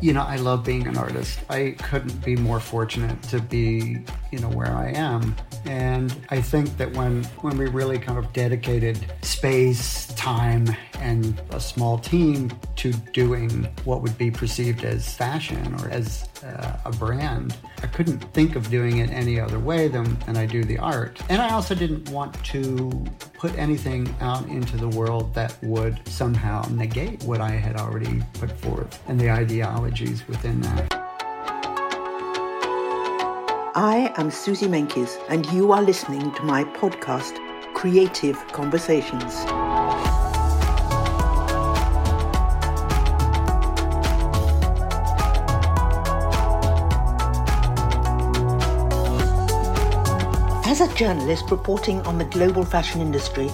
you know, I love being an artist. I couldn't be more fortunate to be, you know, where I am. And I think that when when we really kind of dedicated space, time, and a small team to doing what would be perceived as fashion or as uh, a brand, I couldn't think of doing it any other way than, than I do the art. And I also didn't want to put anything out into the world that would somehow negate what I had already put forth and the ideologies within that. I am Suzy Menkes, and you are listening to my podcast, Creative Conversations. As a journalist reporting on the global fashion industry,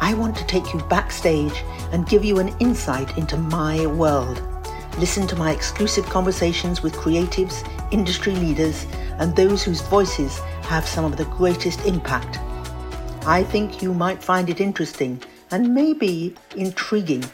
I want to take you backstage and give you an insight into my world. Listen to my exclusive conversations with creatives, industry leaders, and those whose voices have some of the greatest impact. I think you might find it interesting and maybe intriguing.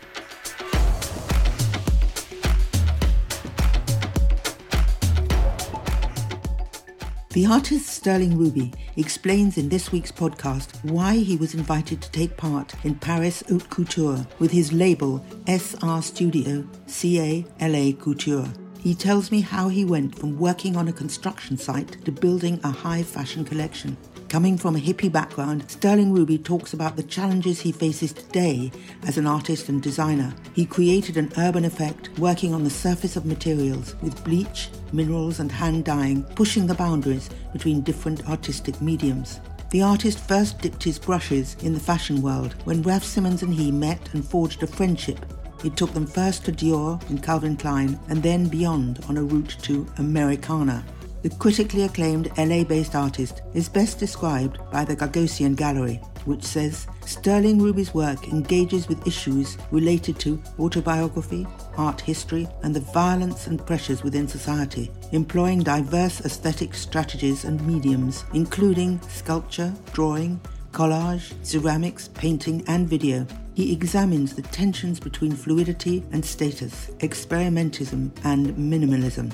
The artist Sterling Ruby explains in this week's podcast why he was invited to take part in Paris Haute Couture with his label SR Studio CA LA Couture. He tells me how he went from working on a construction site to building a high fashion collection. Coming from a hippie background, Sterling Ruby talks about the challenges he faces today as an artist and designer. He created an urban effect working on the surface of materials with bleach, minerals, and hand dyeing, pushing the boundaries between different artistic mediums. The artist first dipped his brushes in the fashion world when Raf Simons and he met and forged a friendship it took them first to Dior and Calvin Klein and then beyond on a route to Americana. The critically acclaimed LA based artist is best described by the Gagosian Gallery, which says Sterling Ruby's work engages with issues related to autobiography, art history, and the violence and pressures within society, employing diverse aesthetic strategies and mediums, including sculpture, drawing, collage, ceramics, painting, and video. He examines the tensions between fluidity and status, experimentism and minimalism,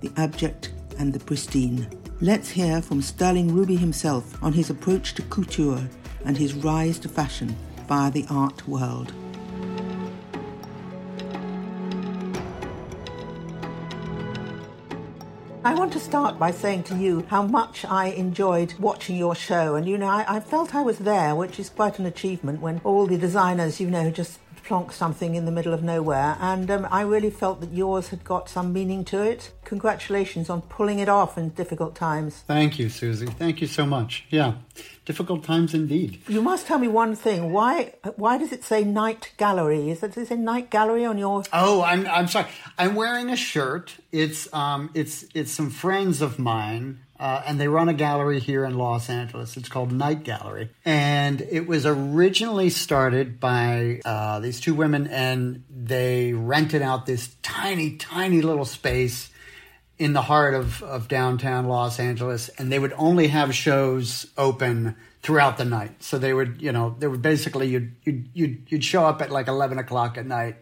the abject and the pristine. Let's hear from Sterling Ruby himself on his approach to couture and his rise to fashion via the art world. I want to start by saying to you how much I enjoyed watching your show. And, you know, I, I, felt I was there, which is quite an achievement when all the designers, you know, just plonk something in the middle of nowhere. And um, I really felt that yours had got some meaning to it. Congratulations on pulling it off in difficult times. Thank you, Suzy. Thank you so much. Yeah, difficult times indeed. You must tell me one thing. Why why does it say Night Gallery? Is it, does it say Night Gallery on your? Oh, I'm I'm sorry. I'm wearing a shirt. It's um it's it's some friends of mine uh, and they run a gallery here in Los Angeles. It's called Night Gallery. And it was originally started by uh, these two women, and they rented out this tiny, tiny little space in the heart of, of downtown Los Angeles. And they would only have shows open throughout the night. So they would, you know, they would basically, you'd, you'd, you'd, you'd show up at like 11 o'clock at night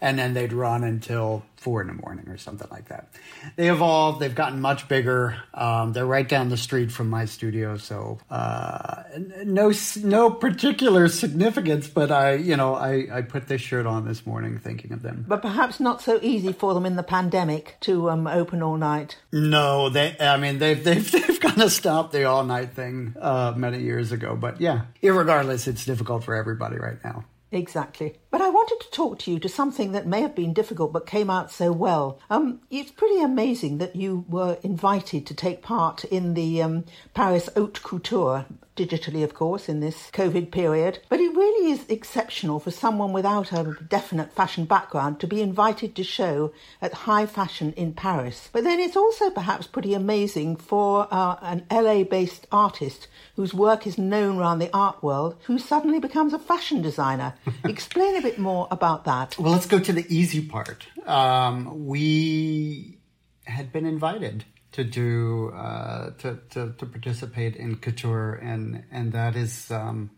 and then they'd run until four in the morning or something like that. They evolved. They've gotten much bigger. Um, they're right down the street from my studio, so uh, no no particular significance. But I, you know, I, I put this shirt on this morning thinking of them. But perhaps not so easy for them in the pandemic to um, open all night. No, they. I mean, they've they've they've kind of stopped the all night thing uh, many years ago. But yeah, regardless, it's difficult for everybody right now. Exactly. But I wanted to talk to you to something that may have been difficult but came out so well. Um, it's pretty amazing that you were invited to take part in the um, Paris Haute Couture digitally, of course, in this COVID period. But it really is exceptional for someone without a definite fashion background to be invited to show at high fashion in Paris. But then it's also perhaps pretty amazing for uh, an LA based artist whose work is known around the art world who suddenly becomes a fashion designer. Explain a bit more about that. Well, let's go to the easy part. Um, we had been invited to do uh, to, to, to participate in couture, and and that is um,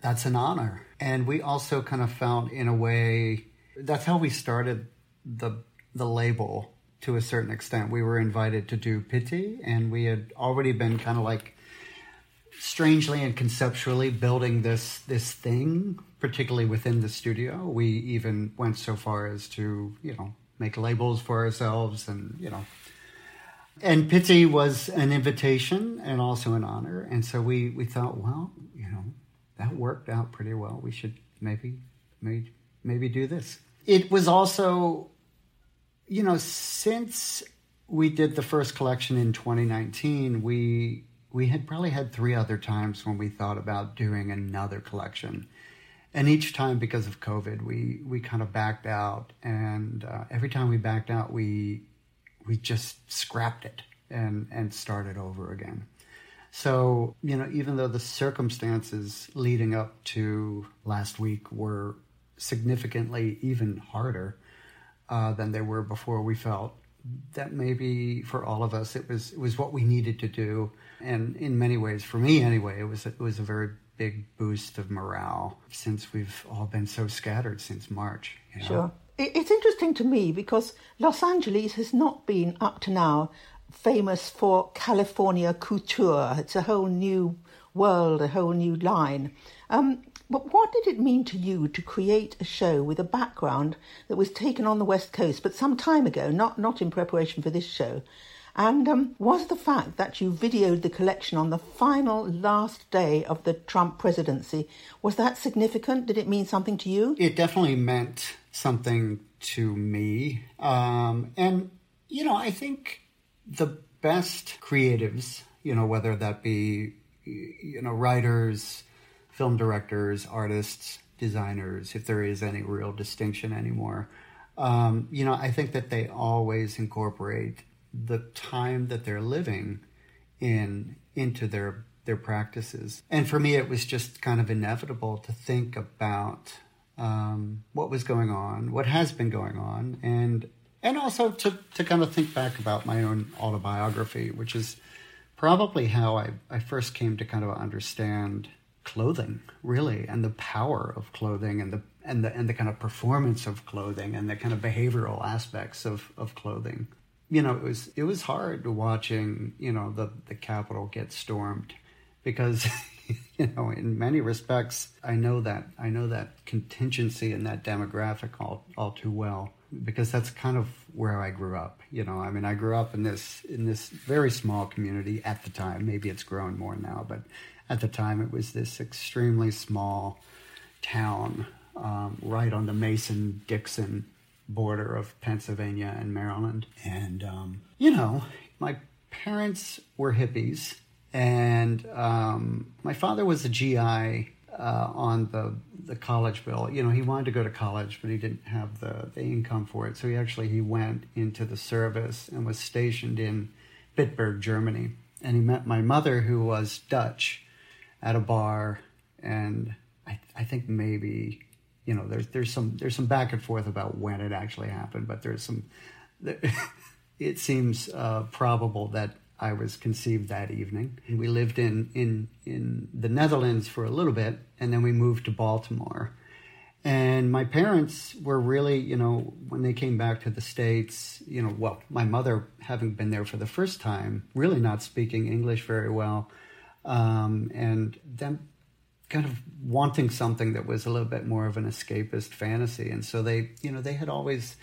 that's an honor. And we also kind of found, in a way, that's how we started the the label to a certain extent. We were invited to do Pitti, and we had already been kind of like strangely and conceptually building this this thing, particularly within the studio. We even went so far as to you know make labels for ourselves, and you know. And Pitti was an invitation and also an honor, and so we we thought, well, you know, that worked out pretty well. We should maybe maybe maybe do this. It was also, you know, since we did the first collection in 2019, we we had probably had three other times when we thought about doing another collection. And each time, because of COVID, we, we kind of backed out. And uh, every time we backed out, we, we just scrapped it and, and started over again. So, you know, even though the circumstances leading up to last week were significantly even harder uh, than they were before, we felt that maybe for all of us it was it was what we needed to do and in many ways for me anyway it was it was a very big boost of morale since we've all been so scattered since March you know? sure it's interesting to me because Los Angeles has not been up to now famous for California couture it's a whole new world a whole new line um, but what did it mean to you to create a show with a background that was taken on the West Coast, but some time ago, not, not in preparation for this show? And um, was the fact that you videoed the collection on the final last day of the Trump presidency, was that significant? Did it mean something to you? It definitely meant something to me. Um, and, you know, I think the best creatives, you know, whether that be, you know, writers, film directors, artists, designers, if there is any real distinction anymore. Um, you know, I think that they always incorporate the time that they're living in into their their practices. And for me, it was just kind of inevitable to think about um, what was going on, what has been going on, and and also to to kind of think back about my own autobiography, which is probably how I, I first came to kind of understand clothing really and the power of clothing and the and the and the kind of performance of clothing and the kind of behavioral aspects of of clothing. You know it was it was hard watching you know the the capitol get stormed because you know in many respects i know that i know that contingency and that demographic all all too well because that's kind of where i grew up you know. I mean i grew up in this in this very small community at the time. Maybe it's grown more now but at the time, it was this extremely small town um, right on the Mason Dixon border of Pennsylvania and Maryland. And, um, you know, my parents were hippies, and um, my father was a GI uh, on the the college bill. You know, he wanted to go to college, but he didn't have the, the income for it. So he actually he went into the service and was stationed in Bitburg, Germany. And he met my mother, who was Dutch, at a bar, and I, I think maybe you know there's there's some there's some back and forth about when it actually happened, but there's some. it seems uh, probable that I was conceived that evening. We lived in in in the Netherlands for a little bit, and then we moved to Baltimore. And my parents were really, you know, when they came back to the States, you know, well, my mother having been there for the first time, really not speaking English very well, um, and them kind of wanting something that was a little bit more of an escapist fantasy. And so they, you know, they had always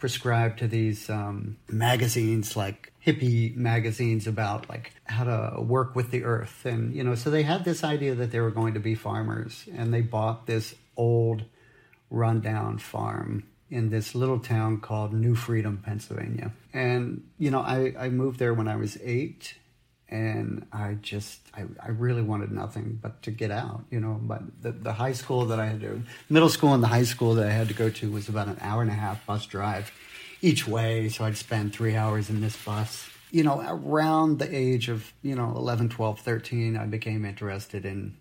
prescribed to these um, magazines like hippie magazines about like how to work with the earth. And you know so they had this idea that they were going to be farmers and they bought this old rundown farm in this little town called new freedom pennsylvania. And you know i, I moved there when i was eight and I just I, I really wanted nothing but to get out, you know. But the, the high school that I had to middle school and the high school that I had to go to was about an hour and a half bus drive each way, so I'd spend three hours in this bus. You know, around the age of, you know, 11, 12, 13, I became interested in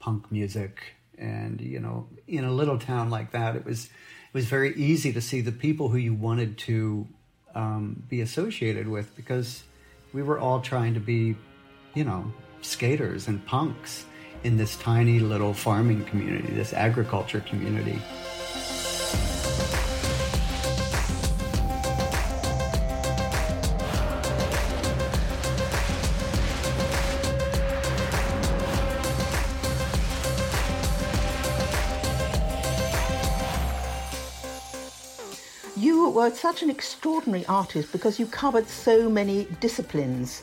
punk music. And, you know, in a little town like that, it was it was very easy to see the people who you wanted to um, be associated with because we were all trying to be, you know, skaters and punks in this tiny little farming community, this agriculture community. Were such an extraordinary artist because you covered so many disciplines.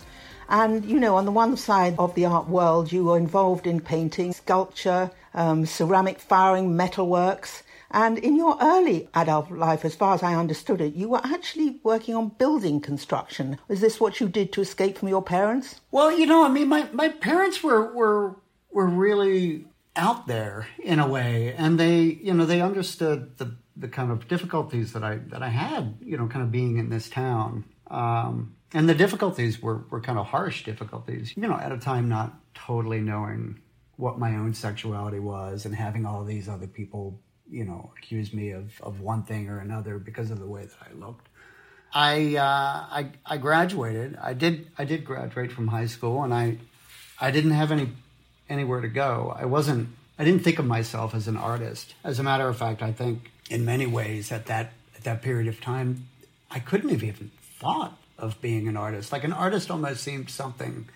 And, you know, on the one side of the art world, you were involved in painting, sculpture, um, ceramic firing, metalworks. And in your early adult life, as far as I understood it, you were actually working on building construction. Is this what you did to escape from your parents? Well, you know, I mean, my, my parents were, were, were really out there in a way, and they, you know, they understood the, the kind of difficulties that I, that I had, you know, kind of being in this town. Um, and the difficulties were, were kind of harsh difficulties, you know, at a time not totally knowing what my own sexuality was and having all these other people you know, accuse me of, of one thing or another because of the way that I looked. I, uh, I, I graduated. I did, I did graduate from high school and I, I didn't have any, anywhere to go. I wasn't, I didn't think of myself as an artist. As a matter of fact, I think in many ways at that, at that period of time, I couldn't have even thought of being an artist. Like an artist almost seemed something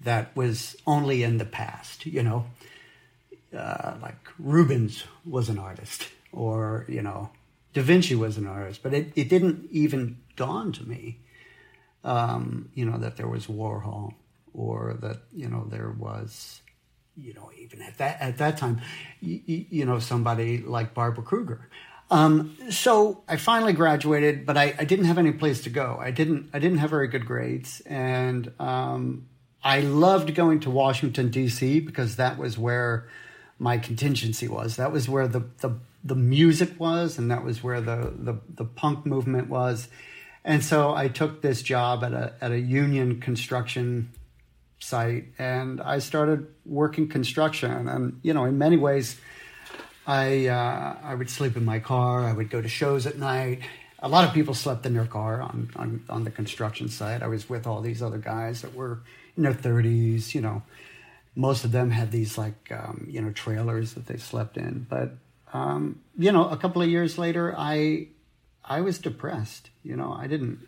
that was only in the past, you know? uh, like Rubens was an artist, or you know, Da Vinci was an artist, but it, it didn't even dawn to me, um, you know, that there was Warhol, or that you know there was, you know, even at that at that time, you, you know, somebody like Barbara Kruger. Um, so I finally graduated, but I, I, didn't have any place to go. I didn't I didn't have very good grades, and um, I loved going to Washington D.C. because that was where my contingency was. That was where the, the, the music was, and that was where the, the, the punk movement was. And so I took this job at a, at a union construction site and I started working construction. And, you know, in many ways, I, uh, I would sleep in my car, I would go to shows at night. A lot of people slept in their car on, on, on the construction site. I was with all these other guys that were in their 30s, you know most of them had these like um, you know trailers that they slept in. But um, you know, a couple of years later, I I was depressed. You know, I didn't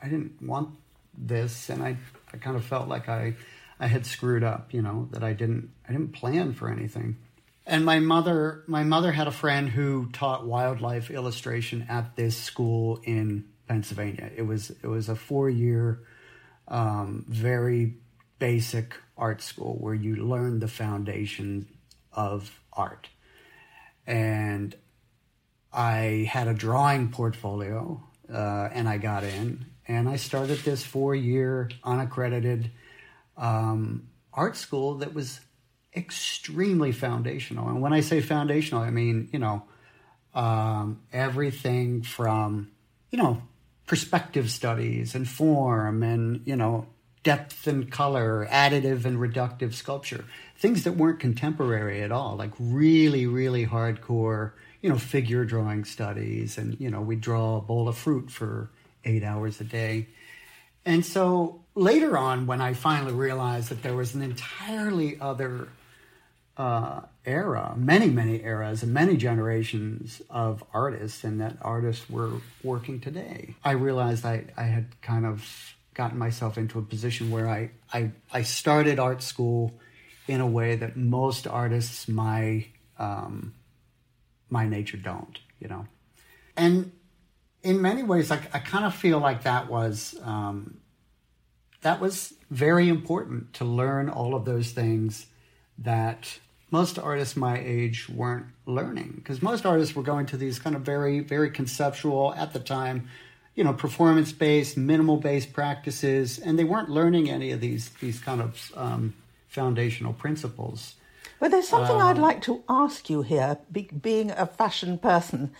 I didn't want this, and I I kind of felt like I I had screwed up. You know, that I didn't I didn't plan for anything. And my mother my mother had a friend who taught wildlife illustration at this school in Pennsylvania. It was it was a four year, um, very basic art school where you learn the foundation of art. And I had a drawing portfolio uh, and I got in and I started this four year unaccredited um, art school that was extremely foundational. And when I say foundational, I mean, you know, um, everything from, you know, perspective studies and form and, you know, depth and color, additive and reductive sculpture, things that weren't contemporary at all, like really, really hardcore, you know, figure drawing studies. And, you know, we draw a bowl of fruit for eight hours a day. And so later on, when I finally realized that there was an entirely other uh, era, many, many eras, and many generations of artists, and that artists were working today, I realized I, I had kind of gotten myself into a position where I, I, I started art school in a way that most artists my um, my nature don't, you know. And in many ways, I, I kind of feel like that was um, that was very important to learn all of those things that most artists my age weren't learning because most artists were going to these kind of very very conceptual at the time you know, performance based, minimal based practices, and they weren't learning any of these these kind of um, foundational principles. Well, there's something um, I'd like to ask you here, be, being a fashion person.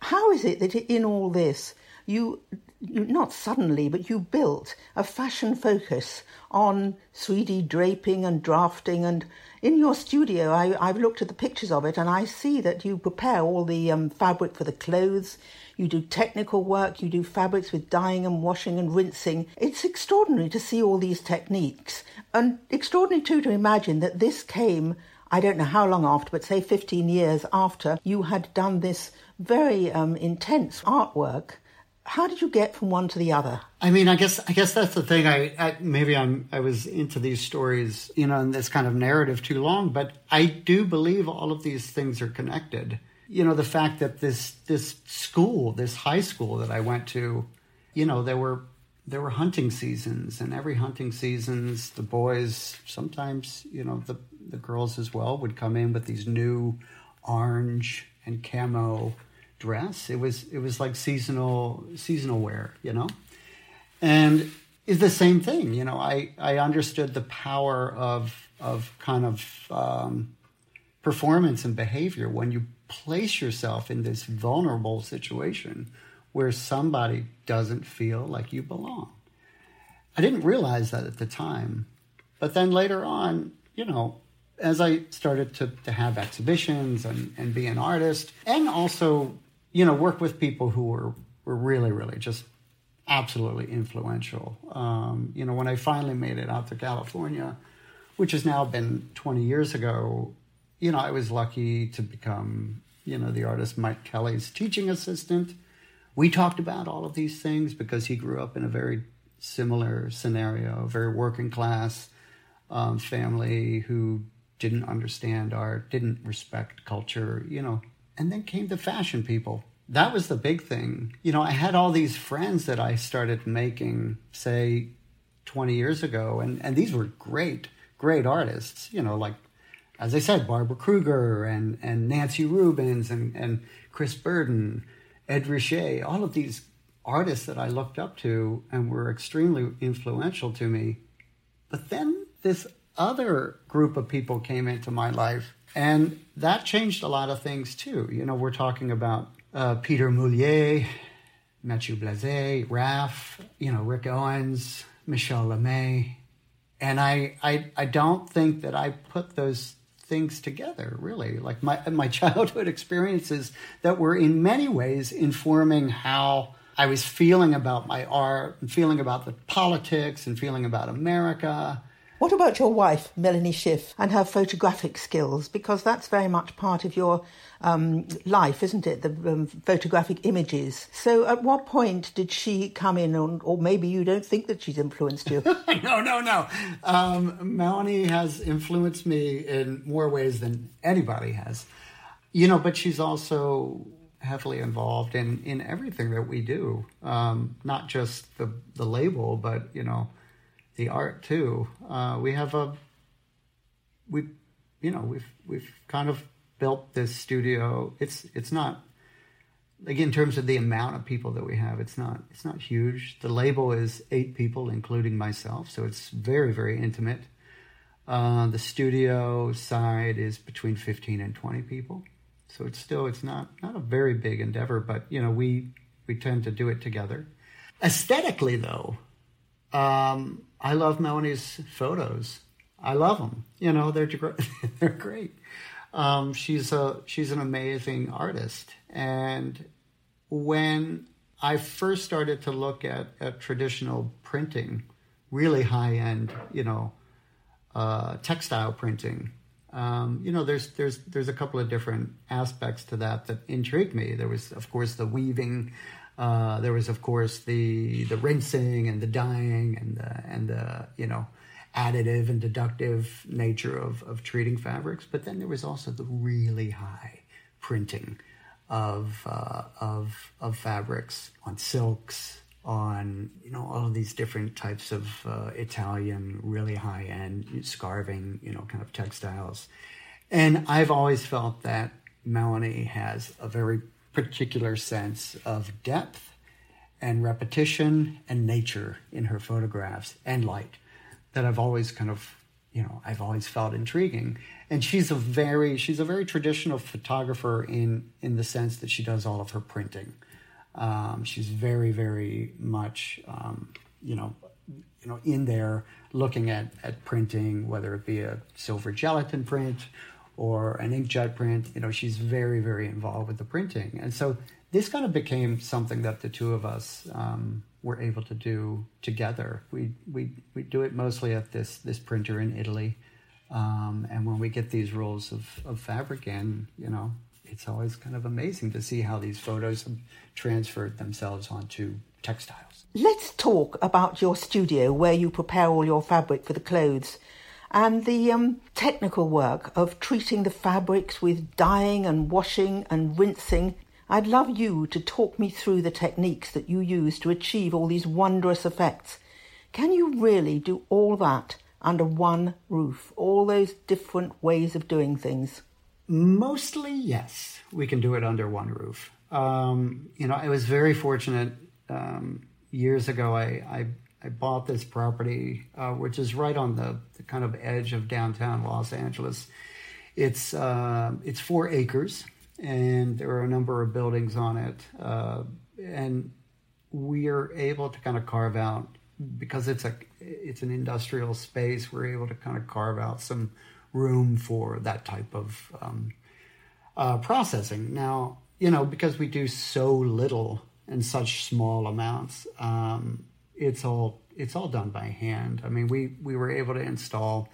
How is it that in all this you not suddenly, but you built a fashion focus on 3D draping and drafting and in your studio, I, have looked at the pictures of it and I see that you prepare all the um, fabric for the clothes. You do technical work, you do fabrics with dyeing and washing and rinsing. It's extraordinary to see all these techniques, and extraordinary too to imagine that this came, I don't know how long after, but say 15 years after you had done this very um, intense artwork. How did you get from one to the other? I mean, I guess I guess that's the thing. I, I, maybe I'm I was into these stories, you know, in this kind of narrative too long, but I do believe all of these things are connected you know, the fact that this this school, this high school that I went to, you know, there were there were hunting seasons, and every hunting seasons, the boys sometimes, you know, the the girls as well would come in with these new orange and camo dress. It was it was like seasonal seasonal wear, you know, and is the same thing. You know, I I understood the power of of kind of um, performance and behavior when you place yourself in this vulnerable situation where somebody doesn't feel like you belong. I didn't realize that at the time, but then later on, you know, as I started to, to have exhibitions and, and be an artist and also, you know, work with people who were, were really, really just absolutely influential. Um, you know, when I finally made it out to California, which has now been 20 years ago, you know, I was lucky to become, you know, the artist Mike Kelley's teaching assistant. We talked about all of these things because he grew up in a very similar scenario, a very working class um, family who didn't understand art, didn't respect culture, you know. And then came the fashion people. That was the big thing. You know, I had all these friends that I started making, say, 20 years ago, and, and these were great, great artists, you know, like, as I said, Barbara Kruger and, and Nancy Rubins and, and Chris Burden, Ed Ruscha, all of these artists that I looked up to and were extremely influential to me. But then this other group of people came into my life, and that changed a lot of things too. You know, we're talking about uh, Pieter Mulier, Matthieu Blazy, Raf, you know, Rick Owens, Michèle Lamy. And I, I, I don't think that I put those things together, really. Like my, my childhood experiences that were in many ways informing how I was feeling about my art and feeling about the politics and feeling about America what about your wife, Melanie Schiff, and her photographic skills? Because that's very much part of your um, life, isn't it? The um, photographic images. So, at what point did she come in, on, or maybe you don't think that she's influenced you? no, no, no. Um, Melanie has influenced me in more ways than anybody has. You know, but she's also heavily involved in in everything that we do, um, not just the the label, but you know the art too. Uh, we have a we you know we've we've kind of built this studio. It's it's not like in terms of the amount of people that we have, it's not it's not huge. The label is eight people, including myself, so it's very very intimate. Uh, the studio side is between fifteen and twenty people, so it's still it's not not a very big endeavor, but you know we we tend to do it together. Aesthetically, though, um, I love Melanie's photos. I love them. You know, they're they're great. Um, she's a she's an amazing artist, and when I first started to look at, at traditional printing, really high end, you know, uh, textile printing. Um, you know, there's there's there's a couple of different aspects to that that intrigued me. There was, of course, the weaving uh, there was, of course, the the rinsing and the dyeing and the and the you know additive and deductive nature of of treating fabrics. But then there was also the really high printing of uh, of of fabrics on silks, on you know all of these different types of uh, Italian really high end scarving, you know, kind of textiles. And I've always felt that Melanie has a very particular sense of depth and repetition and nature in her photographs and light that I've always kind of you know I've always felt intriguing. And she's a very she's a very traditional photographer in in the sense that she does all of her printing. Um, she's very very much um, you know you know in there looking at at printing whether it be a silver gelatin print or an inkjet print. You know, she's very, very involved with the printing. And so this kind of became something that the two of us um, were able to do together. We, we, we do it mostly at this, this printer in Italy. Um, and when we get these rolls of, of fabric in, you know, it's always kind of amazing to see how these photos have transferred themselves onto textiles. Let's talk about your studio where you prepare all your fabric for the clothes. And the um, technical work of treating the fabrics with dyeing and washing and rinsing. I'd love you to talk me through the techniques that you use to achieve all these wondrous effects. Can you really do all that under one roof? All those different ways of doing things? Mostly, yes. We can do it under one roof. Um, you know, I was very fortunate. Um, years ago, I, I, I bought this property, uh, which is right on the, the, kind of edge of downtown Los Angeles. It's uh, it's four acres, and there are a number of buildings on it, uh, and we are able to kind of carve out because it's a it's an industrial space. We're able to kind of carve out some room for that type of um, uh, processing. Now, you know, because we do so little in such small amounts, um, it's all it's all done by hand. I mean, we we were able to install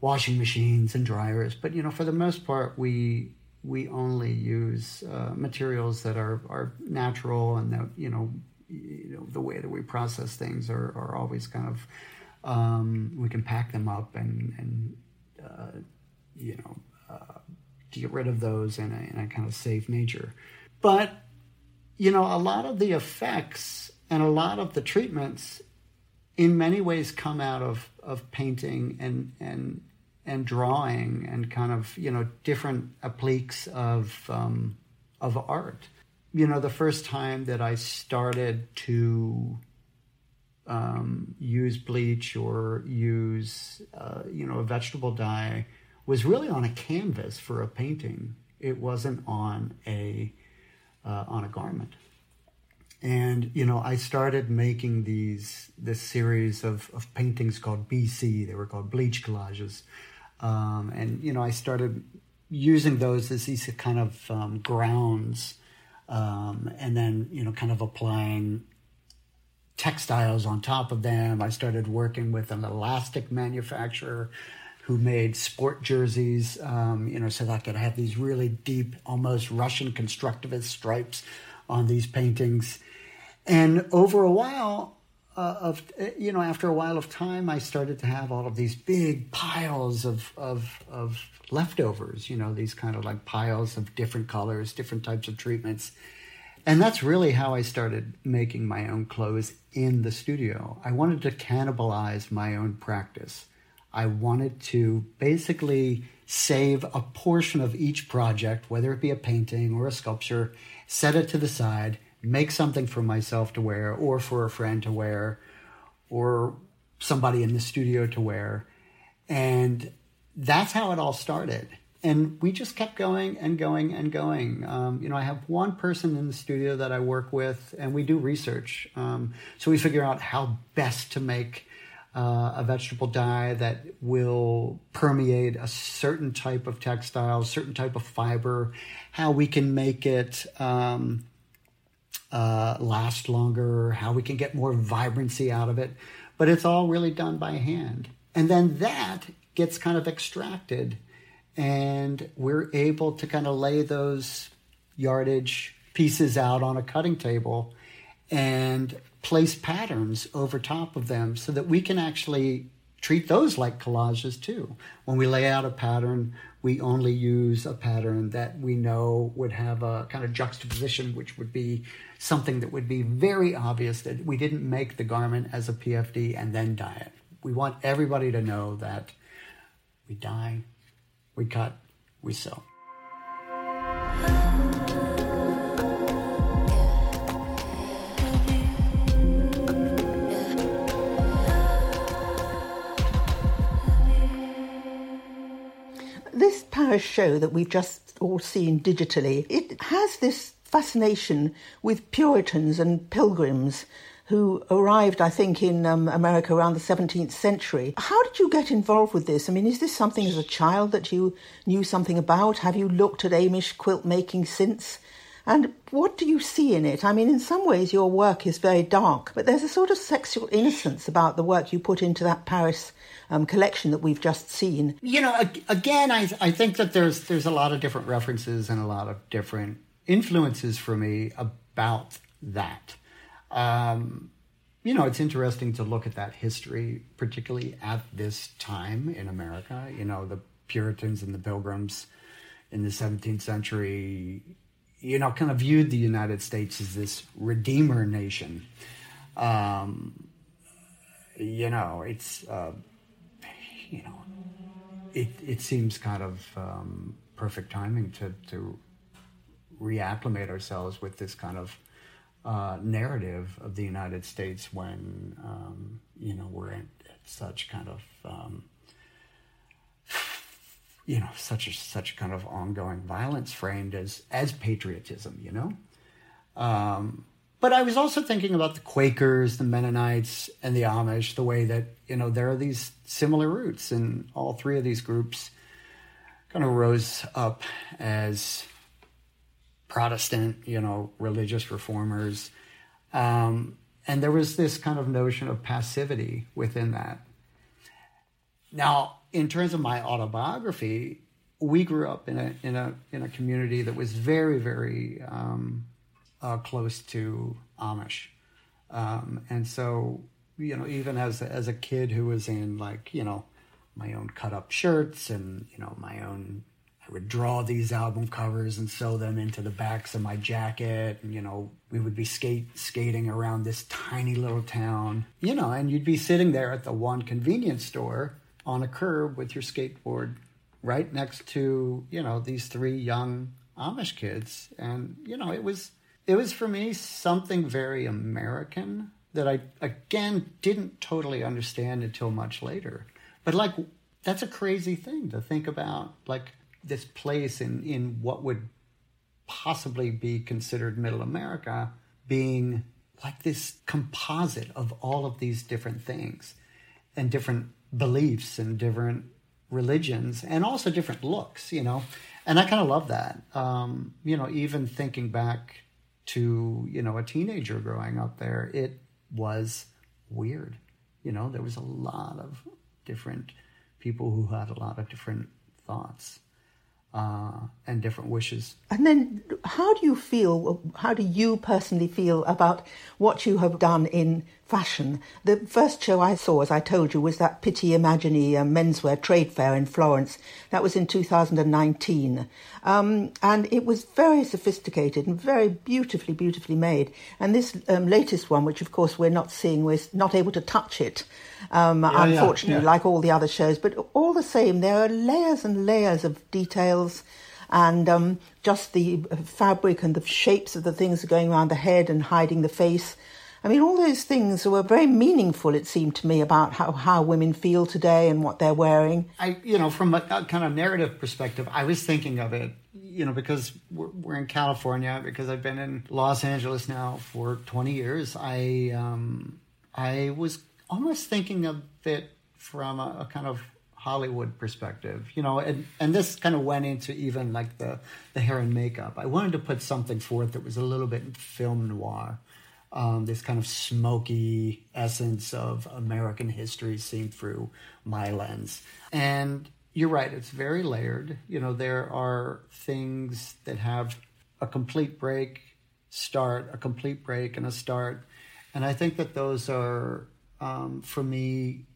washing machines and dryers, but you know, for the most part, we we only use uh, materials that are are natural and that you know you know the way that we process things are, are always kind of um, we can pack them up and and uh, you know uh, get rid of those in a, in a kind of safe nature but you know a lot of the effects and a lot of the treatments in many ways come out of of painting and and and drawing and kind of you know different appliques of um, of art you know, the first time that I started to um, use bleach or use, uh, you know, a vegetable dye was really on a canvas for a painting. It wasn't on a uh, on a garment. And you know, I started making these this series of, of paintings called BC. They were called bleach collages, um, and you know, I started using those as these kind of um, grounds um, and then you know kind of applying textiles on top of them. I started working with an elastic manufacturer who made sport jerseys, um, you know, so that I could have these really deep, almost Russian constructivist stripes on these paintings. And over a while, uh, of you know after a while of time i started to have all of these big piles of, of of leftovers you know these kind of like piles of different colors different types of treatments. And that's really how i started making my own clothes in the studio. I wanted to cannibalize my own practice. I wanted to basically save a portion of each project whether it be a painting or a sculpture set it to the side make something for myself to wear or for a friend to wear or somebody in the studio to wear. And that's how it all started. And we just kept going and going and going. Um, you know, I have one person in the studio that I work with, and we do research. Um, so we figure out how best to make uh, a vegetable dye that will permeate a certain type of textile, certain type of fiber, how we can make it um, uh, last longer, how we can get more vibrancy out of it. But it's all really done by hand. And then that gets kind of extracted, and we're able to kind of lay those yardage pieces out on a cutting table and place patterns over top of them so that we can actually treat those like collages too. When we lay out a pattern, we only use a pattern that we know would have a kind of juxtaposition, which would be something that would be very obvious that we didn't make the garment as a PFD and then dye it. We want everybody to know that we dye, we cut, we sew. Paris show that we've just all seen digitally, it has this fascination with Puritans and pilgrims who arrived, I think, in um, America around the 17th century. How did you get involved with this? I mean, is this something as a child that you knew something about? Have you looked at Amish quilt making since? And what do you see in it? I mean, in some ways, your work is very dark, but there's a sort of sexual innocence about the work you put into that Paris um, collection that we've just seen. You know, again, I, I think that there's there's a lot of different references and a lot of different influences for me about that. Um, you know, it's interesting to look at that history, particularly at this time in America. You know, the Puritans and the Pilgrims in the 17th century, you know, kind of viewed the United States as this redeemer nation. Um, you know, it's, uh, you know, it, it seems kind of um, perfect timing to, to reacclimate ourselves with this kind of uh, narrative of the United States when um, you know we're at, such kind of um, you know such a such kind of ongoing violence framed as as patriotism, you know. Um, but I was also thinking about the Quakers, the Mennonites, and the Amish. The way that you know there are these similar roots, and all three of these groups kind of rose up as Protestant, you know, religious reformers. Um, and there was this kind of notion of passivity within that. Now, in terms of my autobiography, we grew up in a in a in a community that was very very um, uh, close to Amish, um, and so you know even as as a kid who was in like you know my own cut up shirts and you know my own I would draw these album covers and sew them into the backs of my jacket. And, you know, we would be skate skating around this tiny little town, you know, and you'd be sitting there at the one convenience store on a curb with your skateboard right next to, you know, these three young Amish kids. And, you know, it was it was for me something very American that I again didn't totally understand until much later. But like that's a crazy thing to think about like this place in, in what would possibly be considered middle America being like this composite of all of these different things and different beliefs and different religions and also different looks, you know. And I kind of love that. Um, you know, even thinking back to, you know, a teenager growing up there, it was weird. You know, there was a lot of different people who had a lot of different thoughts uh, and different wishes. And then, how do you feel? How do you personally feel about what you have done in fashion? The first show I saw, as I told you, was that Pitti Immagine uh, menswear trade fair in Florence. That was in 2019, um, and it was very sophisticated and very beautifully, beautifully made. And this um, latest one, which of course we're not seeing, we're not able to touch it um, yeah, unfortunately, yeah, yeah. like all the other shows. But all the same, there are layers and layers of and um, just the fabric and the shapes of the things going around the head and hiding the face. I mean, all those things were very meaningful, it seemed to me, about how, how women feel today and what they're wearing. I, you know, from a, a kind of narrative perspective, I was thinking of it, you know, because we're, we're, in California, because I've been in Los Angeles now for 20 years. I, um, I was almost thinking of it from a, a kind of Hollywood perspective, you know, and, and this kind of went into even like the, the hair and makeup. I wanted to put something forth that was a little bit film noir, um, this kind of smoky essence of American history seen through my lens. And you're right, it's very layered. You know, there are things that have a complete break, start, a complete break, and a start. And I think that those are um, for me,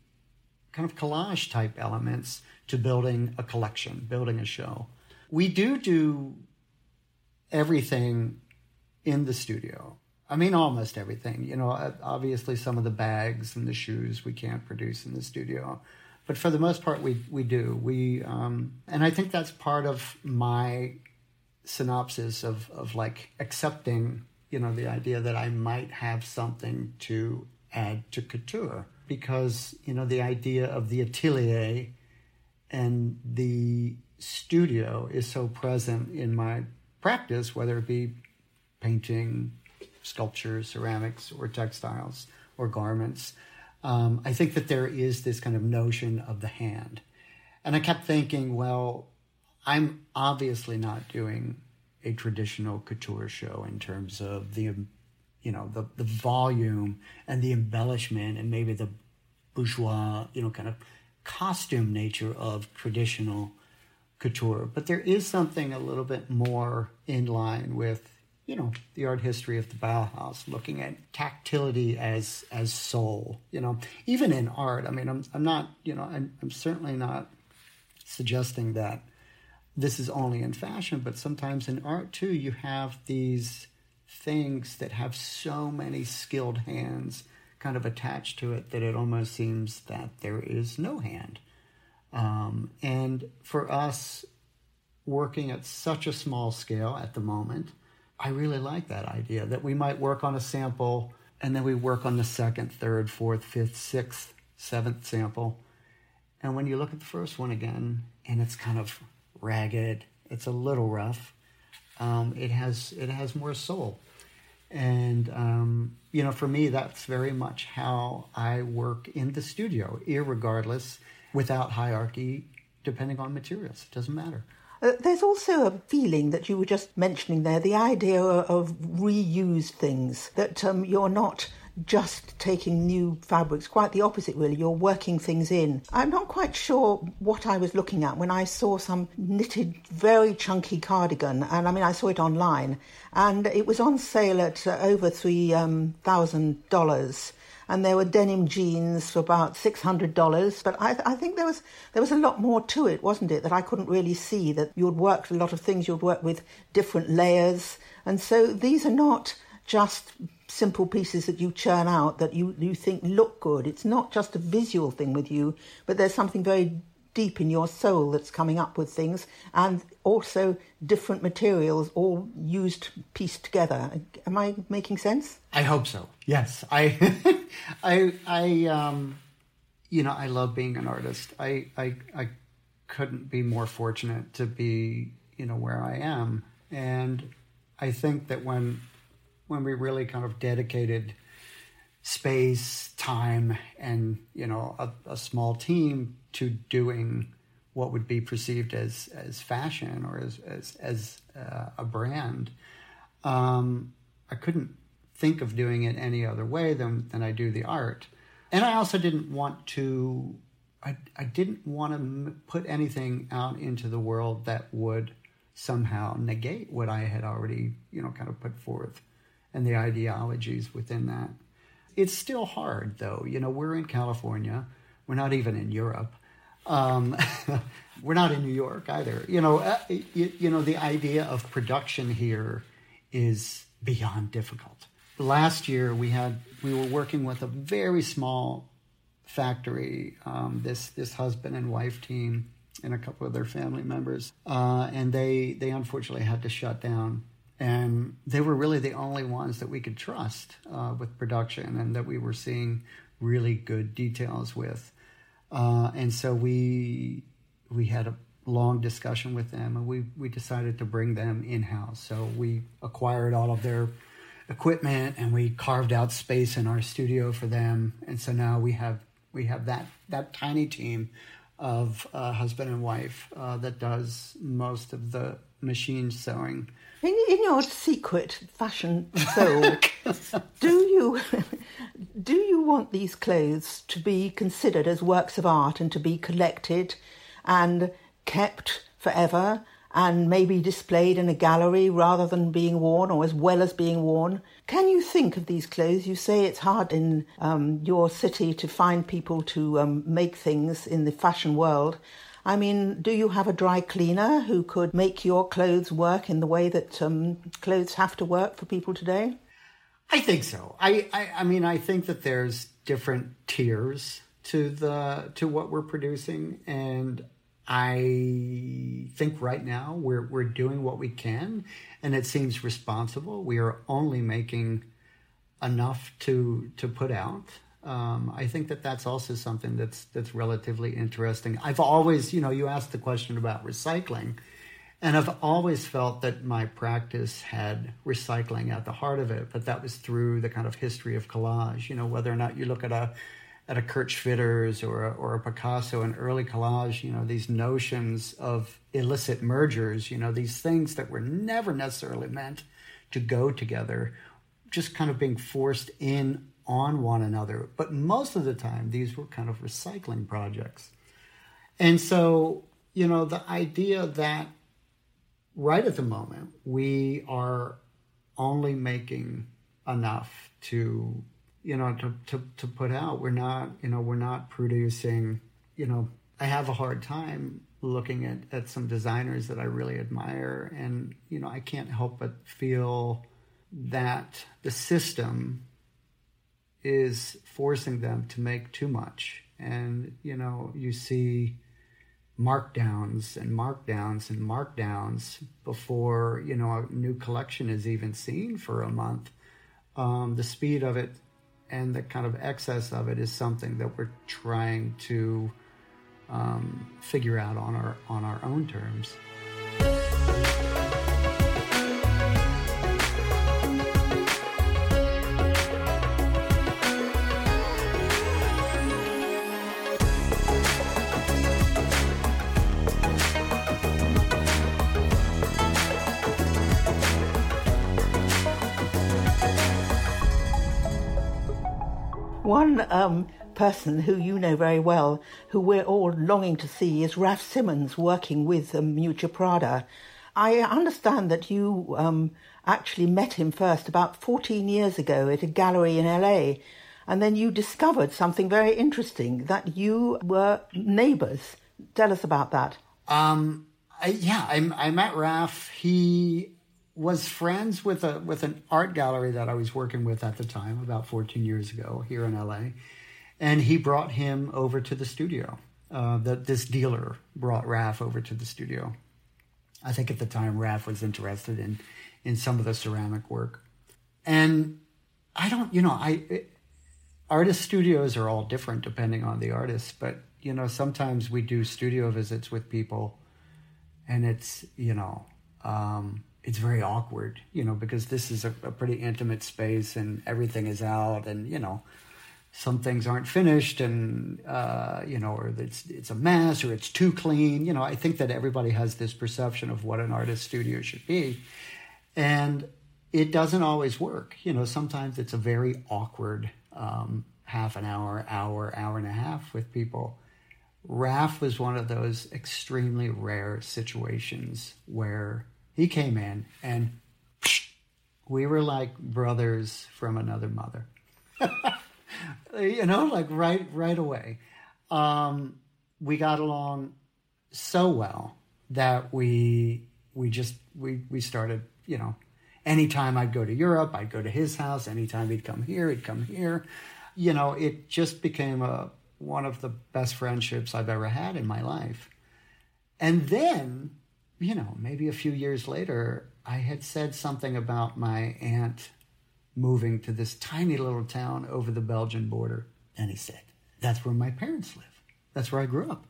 kind of collage type elements to building a collection, building a show. We do do everything in the studio. I mean, almost everything. You know, obviously, some of the bags and the shoes we can't produce in the studio, but for the most part, we we do. We um, and I think that's part of my synopsis of of like accepting, you know, the idea that I might have something to add to couture because you know the idea of the atelier and the studio is so present in my practice whether it be painting sculpture ceramics or textiles or garments. Um, i think that there is this kind of notion of the hand. And i kept thinking well i'm obviously not doing a traditional couture show in terms of the you know the the volume and the embellishment and maybe the bourgeois you know kind of costume nature of traditional couture but there is something a little bit more in line with you know the art history of the Bauhaus, looking at tactility as as soul. You know, even in art. I mean, I'm I'm not you know I'm, I'm certainly not suggesting that this is only in fashion, but sometimes in art too. You have these things that have so many skilled hands kind of attached to it that it almost seems that there is no hand. Um, and for us, working at such a small scale at the moment I really like that idea that we might work on a sample and then we work on the second, third, fourth, fifth, sixth, seventh sample. And when you look at the first one again and it's kind of ragged, it's a little rough. Um, it has it has more soul, and um, you know, for me, that's very much how I work in the studio, irregardless, without hierarchy, depending on materials. It doesn't matter. Uh, there's also a feeling that you were just mentioning there the idea of reused things, that um, you're not just taking new fabrics, quite the opposite, really. You're working things in. I'm not quite sure what I was looking at when I saw some knitted, very chunky cardigan, and I mean, I saw it online, and it was on sale at uh, over $3,000 and there were denim jeans for about six hundred dollars. But I, I, think there was there was a lot more to it, wasn't it? That I couldn't really see. That you'd worked a lot of things. You'd worked with different layers, and so these are not just simple pieces that you churn out that you you think look good. It's not just a visual thing with you, but there's something very deep in your soul that's coming up with things, and also different materials all used pieced together. Am I making sense? I hope so. Yes, I, I, I, um, you know, I love being an artist. I, I, I couldn't be more fortunate to be, you know, where I am, and I think that when, when we really kind of dedicated space, time, and you know a, a, small team to doing what would be perceived as as fashion or as as, as uh, a brand. Um, I couldn't think of doing it any other way than than I do the art, and I also didn't want to. I, I didn't want to put anything out into the world that would somehow negate what I had already, you know, kind of put forth and the ideologies within that. It's still hard, though. You know, we're in California. We're not even in Europe. Um, we're not in New York either. You know, uh, you, you know, the idea of production here is beyond difficult. Last year, we had we were working with a very small factory. Um, this this husband and wife team and a couple of their family members, uh, and they they unfortunately had to shut down and they were really the only ones that we could trust uh, with production and that we were seeing really good details with. Uh, and so we we had a long discussion with them, and we we decided to bring them in house. So we acquired all of their equipment, and we carved out space in our studio for them. And so now we have we have that that tiny team of uh, husband and wife uh, that does most of the machine sewing in, in your secret fashion soul, do you do you want these clothes to be considered as works of art and to be collected and kept forever and maybe displayed in a gallery rather than being worn or as well as being worn? Can you think of these clothes? You say it's hard in um, your city to find people to um, make things in the fashion world. I mean, do you have a dry cleaner who could make your clothes work in the way that um, clothes have to work for people today? I think so. I, I, I mean, I think that there's different tiers to the to what we're producing, and I think right now we're we're doing what we can, and it seems responsible. We are only making enough to to put out um, I think that that's also something that's that's relatively interesting. I've always, you know, you asked the question about recycling, and I've always felt that my practice had recycling at the heart of it, but that was through the kind of history of collage. You know, whether or not you look at a at a Kurt Schwitters or a, or a Picasso, an early collage, you know, these notions of illicit mergers, you know, these things that were never necessarily meant to go together, just kind of being forced in on one another. But most of the time, these were kind of recycling projects. And so, you know, the idea that right at the moment we are only making enough to you know to, to, to put out we're not you know we're not producing you know i have a hard time looking at, at some designers that i really admire and you know i can't help but feel that the system is forcing them to make too much and you know you see markdowns and markdowns and markdowns before you know a new collection is even seen for a month um, the speed of it and the kind of excess of it is something that we're trying to um, figure out on our on our own terms. One um, person who you know very well, who we're all longing to see, is Raf Simons working with um, Miuccia Prada. I understand that you um, actually met him first about 14 years ago at a gallery in LA, and then you discovered something very interesting that you were neighbors. Tell us about that. Um, I, yeah, I, I met Raf. He was friends with a with an art gallery that I was working with at the time, about 14 years ago here in LA, and he brought him over to the studio. Uh, that this dealer brought Raf over to the studio. I think at the time Raf was interested in in some of the ceramic work, and I don't, you know, I it, artist studios are all different depending on the artist, but you know, sometimes we do studio visits with people, and it's you know. Um, it's very awkward, you know, because this is a, a, pretty intimate space and everything is out, and you know, some things aren't finished, and uh, you know, or it's it's a mess, or it's too clean. You know, I think that everybody has this perception of what an artist studio should be, and it doesn't always work. You know, sometimes it's a very awkward um, half an hour, hour, hour and a half with people. Raf was one of those extremely rare situations where he came in and we were like brothers from another mother. you know, like right right away. Um, we got along so well that we we just we we started, you know, anytime I'd go to Europe, I'd go to his house. Anytime he'd come here, he'd come here. You know, it just became a one of the best friendships I've ever had in my life. And then you know, maybe a few years later, I had said something about my aunt moving to this tiny little town over the Belgian border. And he said, That's where my parents live. That's where I grew up.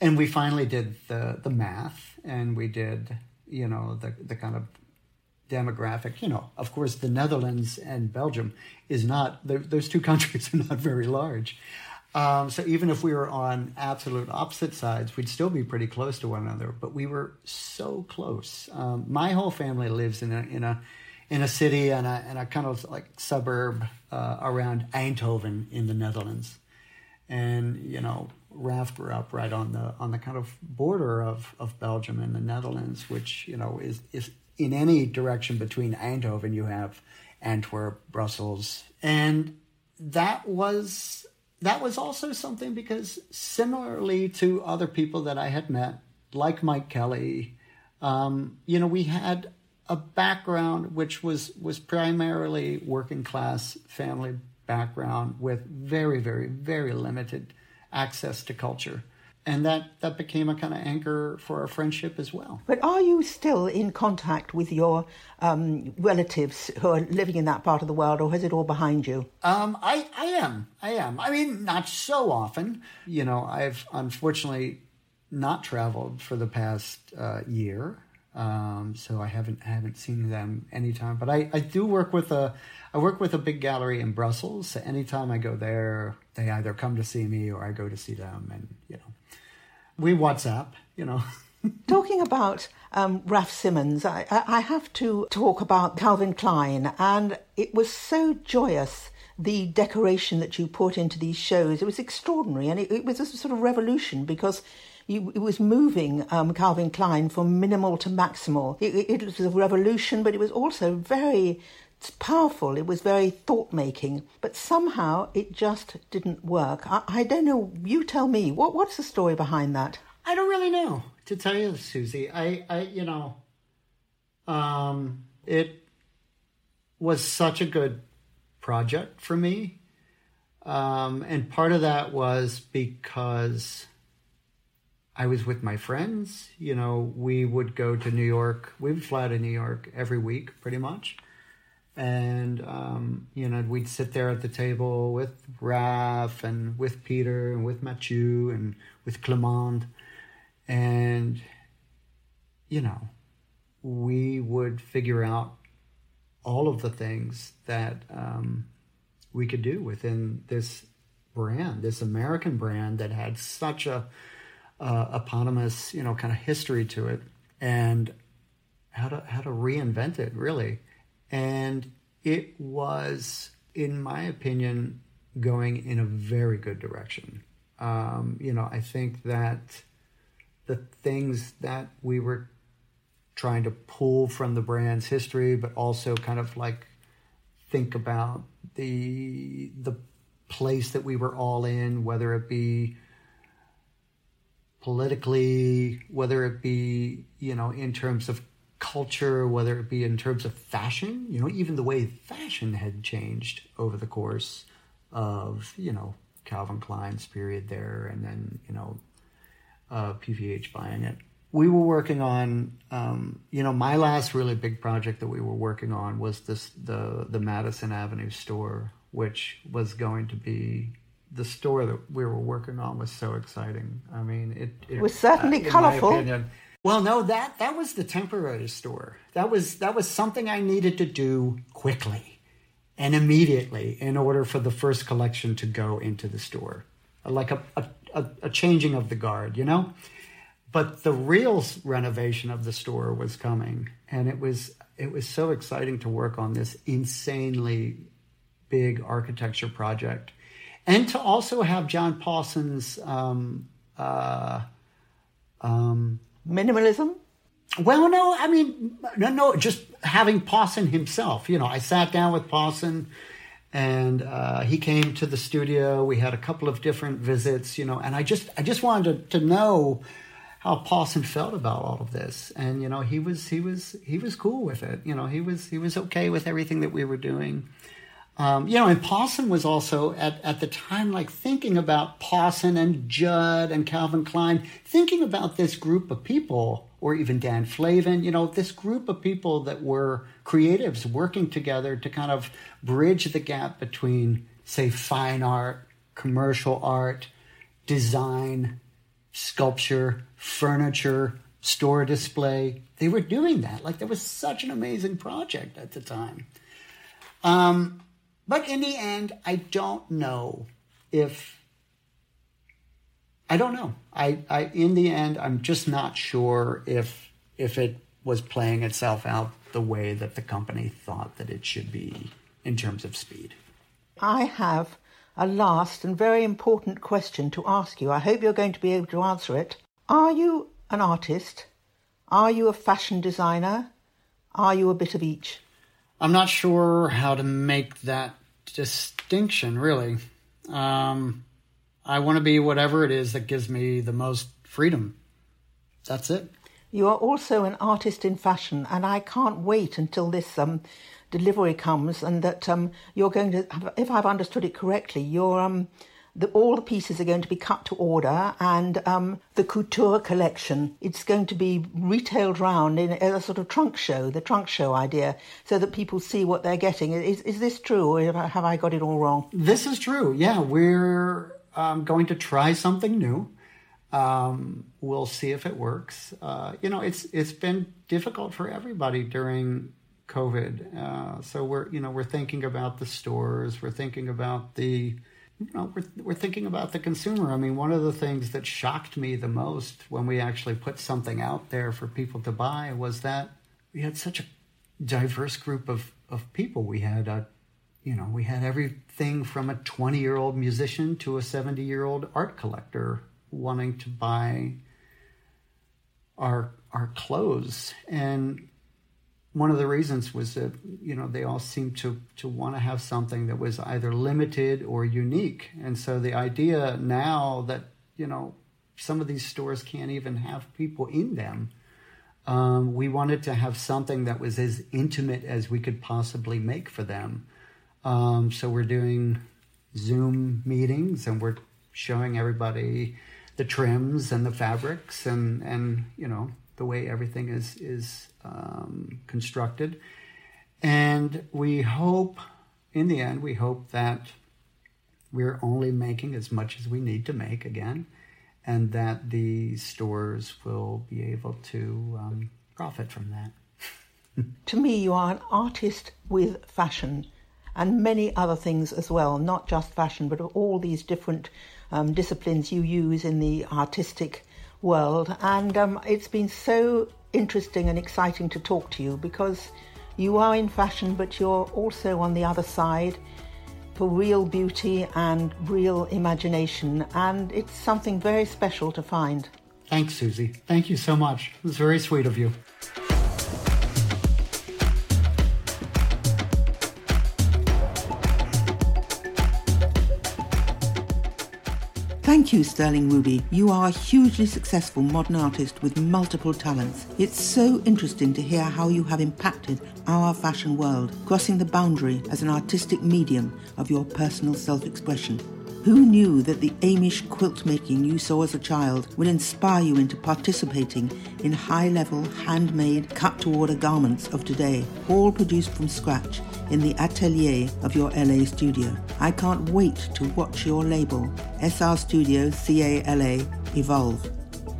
And we finally did the, the math and we did, you know, the, the kind of demographic. You know, of course, the Netherlands and Belgium is not, those two countries are not very large. Um, so even if we were on absolute opposite sides, we'd still be pretty close to one another. But we were so close. Um, my whole family lives in a in a in a city and a, and a kind of like suburb uh, around Eindhoven in the Netherlands, and you know Raf grew up right on the on the kind of border of, of Belgium and the Netherlands, which you know is is in any direction between Eindhoven you have Antwerp, Brussels, and that was that was also something because similarly to other people that I had met, like Mike Kelley, um, you know, we had a background which was was primarily working class family background with very, very, very limited access to culture and that that became a kind of anchor for our friendship as well. But are you still in contact with your um, relatives who are living in that part of the world, or is it all behind you? Um, I I am I am. I mean, not so often. You know, I've unfortunately not traveled for the past uh, year. Um, so I haven't haven't seen them anytime, but I, I do work with a I work with a big gallery in Brussels. So anytime I go there, they either come to see me or I go to see them, and you know, we WhatsApp, you know. Talking about um, Raf Simons, I, I have to talk about Calvin Klein, and it was so joyous the decoration that you put into these shows. It was extraordinary, and it, it was a sort of revolution because it was moving um, Calvin Klein from minimal to maximal. It, it, was a revolution, but it was also very powerful. It was very thought making, but somehow it just didn't work. I, I don't know. You tell me. What what's the story behind that? I don't really know to tell you, Suzy. I, I you know, um, it was such a good project for me. Um, and part of that was because I was with my friends. You know, we would go to New York. We would fly to New York every week, pretty much. And, um, you know, we'd sit there at the table with Raf and with Pieter and with Matthieu and with Clement. And, you know, we would figure out all of the things that um, we could do within this brand, this American brand that had such a uh, eponymous, you know, kind of history to it, and how to how to reinvent it really. And it was, in my opinion, going in a very good direction. Um, you know, I think that the things that we were trying to pull from the brand's history, but also kind of like think about the the place that we were all in, whether it be politically, whether it be, you know, in terms of culture, whether it be in terms of fashion, you know, even the way fashion had changed over the course of, you know, Calvin Klein's period there and then, you know, uh, PVH buying it. We were working on, um, you know, my last really big project that we were working on was this the the Madison Avenue store, which was going to be the store that we were working on was so exciting. I mean, it, it was certainly uh, colorful. Well, no, that that was the temporary store. That was that was something I needed to do quickly and immediately in order for the first collection to go into the store, like a a, a changing of the guard, you know. But the real renovation of the store was coming, and it was it was so exciting to work on this insanely big architecture project and to also have John Pawson's um, uh, um, minimalism. Well, no, I mean, no, no, just having Pawson himself. You know, I sat down with Pawson, and uh, he came to the studio. We had a couple of different visits, you know, and I just, I just wanted to, to know how Pawson felt about all of this, and you know, he was, he was, he was cool with it. You know, he was, he was okay with everything that we were doing. Um, you know, and Pawson was also at, at the time like thinking about Pawson and Judd and Calvin Klein, thinking about this group of people, or even Dan Flavin, you know, this group of people that were creatives working together to kind of bridge the gap between, say, fine art, commercial art, design, sculpture, furniture, store display. They were doing that. Like, that was such an amazing project at the time. Um, but in the end, I don't know if I don't know. I, I in the end, I'm just not sure if if it was playing itself out the way that the company thought that it should be in terms of speed. I have a last and very important question to ask you. I hope you're going to be able to answer it. Are you an artist? Are you a fashion designer? Are you a bit of each? I'm not sure how to make that distinction, really. Um, I want to be whatever it is that gives me the most freedom. That's it. You are also an artist in fashion, and I can't wait until this um, delivery comes and that um, you're going to, if I've understood it correctly, you're um, the, all the pieces are going to be cut to order, and um, the couture collection it's going to be retailed round in a, sort of trunk show, the trunk show idea, so that people see what they're getting. Is is this true, or have I got it all wrong? This is true. Yeah, we're um, going to try something new. Um, we'll see if it works. Uh, you know, it's it's been difficult for everybody during COVID. Uh, so we're you know we're thinking about the stores. We're thinking about the you know, we're, we're thinking about the consumer. I mean, one of the things that shocked me the most when we actually put something out there for people to buy was that we had such a diverse group of, of people. We had a, you know, we had everything from a 20 year old musician to a 70 year old art collector wanting to buy our our clothes and one of the reasons was that you know they all seemed to to want to have something that was either limited or unique. And so the idea now that you know some of these stores can't even have people in them um, we wanted to have something that was as intimate as we could possibly make for them. Um, so we're doing zoom meetings and we're showing everybody the trims and the fabrics and and you know the way everything is is um, constructed. And we hope, in the end, we hope that we're only making as much as we need to make again, and that the stores will be able to um, profit from that. to me, you are an artist with fashion and many other things as well, not just fashion, but all these different um, disciplines you use in the artistic world. And um, it's been so interesting and exciting to talk to you because you are in fashion, but you're also on the other side for real beauty and real imagination. And it's something very special to find. Thanks, Suzy. Thank you so much. It was very sweet of you. Thank you, Sterling Ruby. You are a hugely successful modern artist with multiple talents. It's so interesting to hear how you have impacted our fashion world, crossing the boundary as an artistic medium of your personal self expression. Who knew that the Amish quilt making you saw as a child would inspire you into participating in high level, handmade, cut to order garments of today, all produced from scratch in the atelier of your LA studio. I can't wait to watch your label, SR Studio CALA, evolve.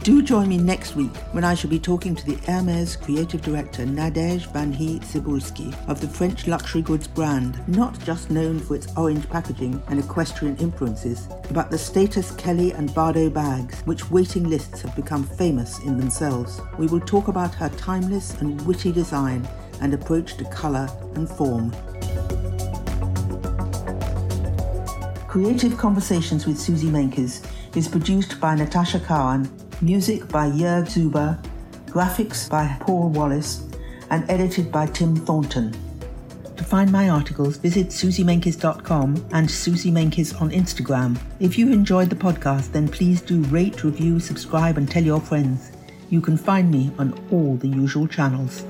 Do join me next week when I shall be talking to the Hermes creative director Nadège Vanhee-Cybulski of the French luxury goods brand, not just known for its orange packaging and equestrian influences, but the status Kelly and Bardot bags, which waiting lists have become famous in themselves. We will talk about her timeless and witty design and approach to colour and form. Creative Conversations with Suzy Menkes is produced by Natasha Cowan, music by Jörg Zuber, graphics by Paul Wallace, and edited by Tim Thornton. To find my articles, visit suzymenkes.com and Suzy Menkes on Instagram. If you enjoyed the podcast, then please do rate, review, subscribe, and tell your friends. You can find me on all the usual channels.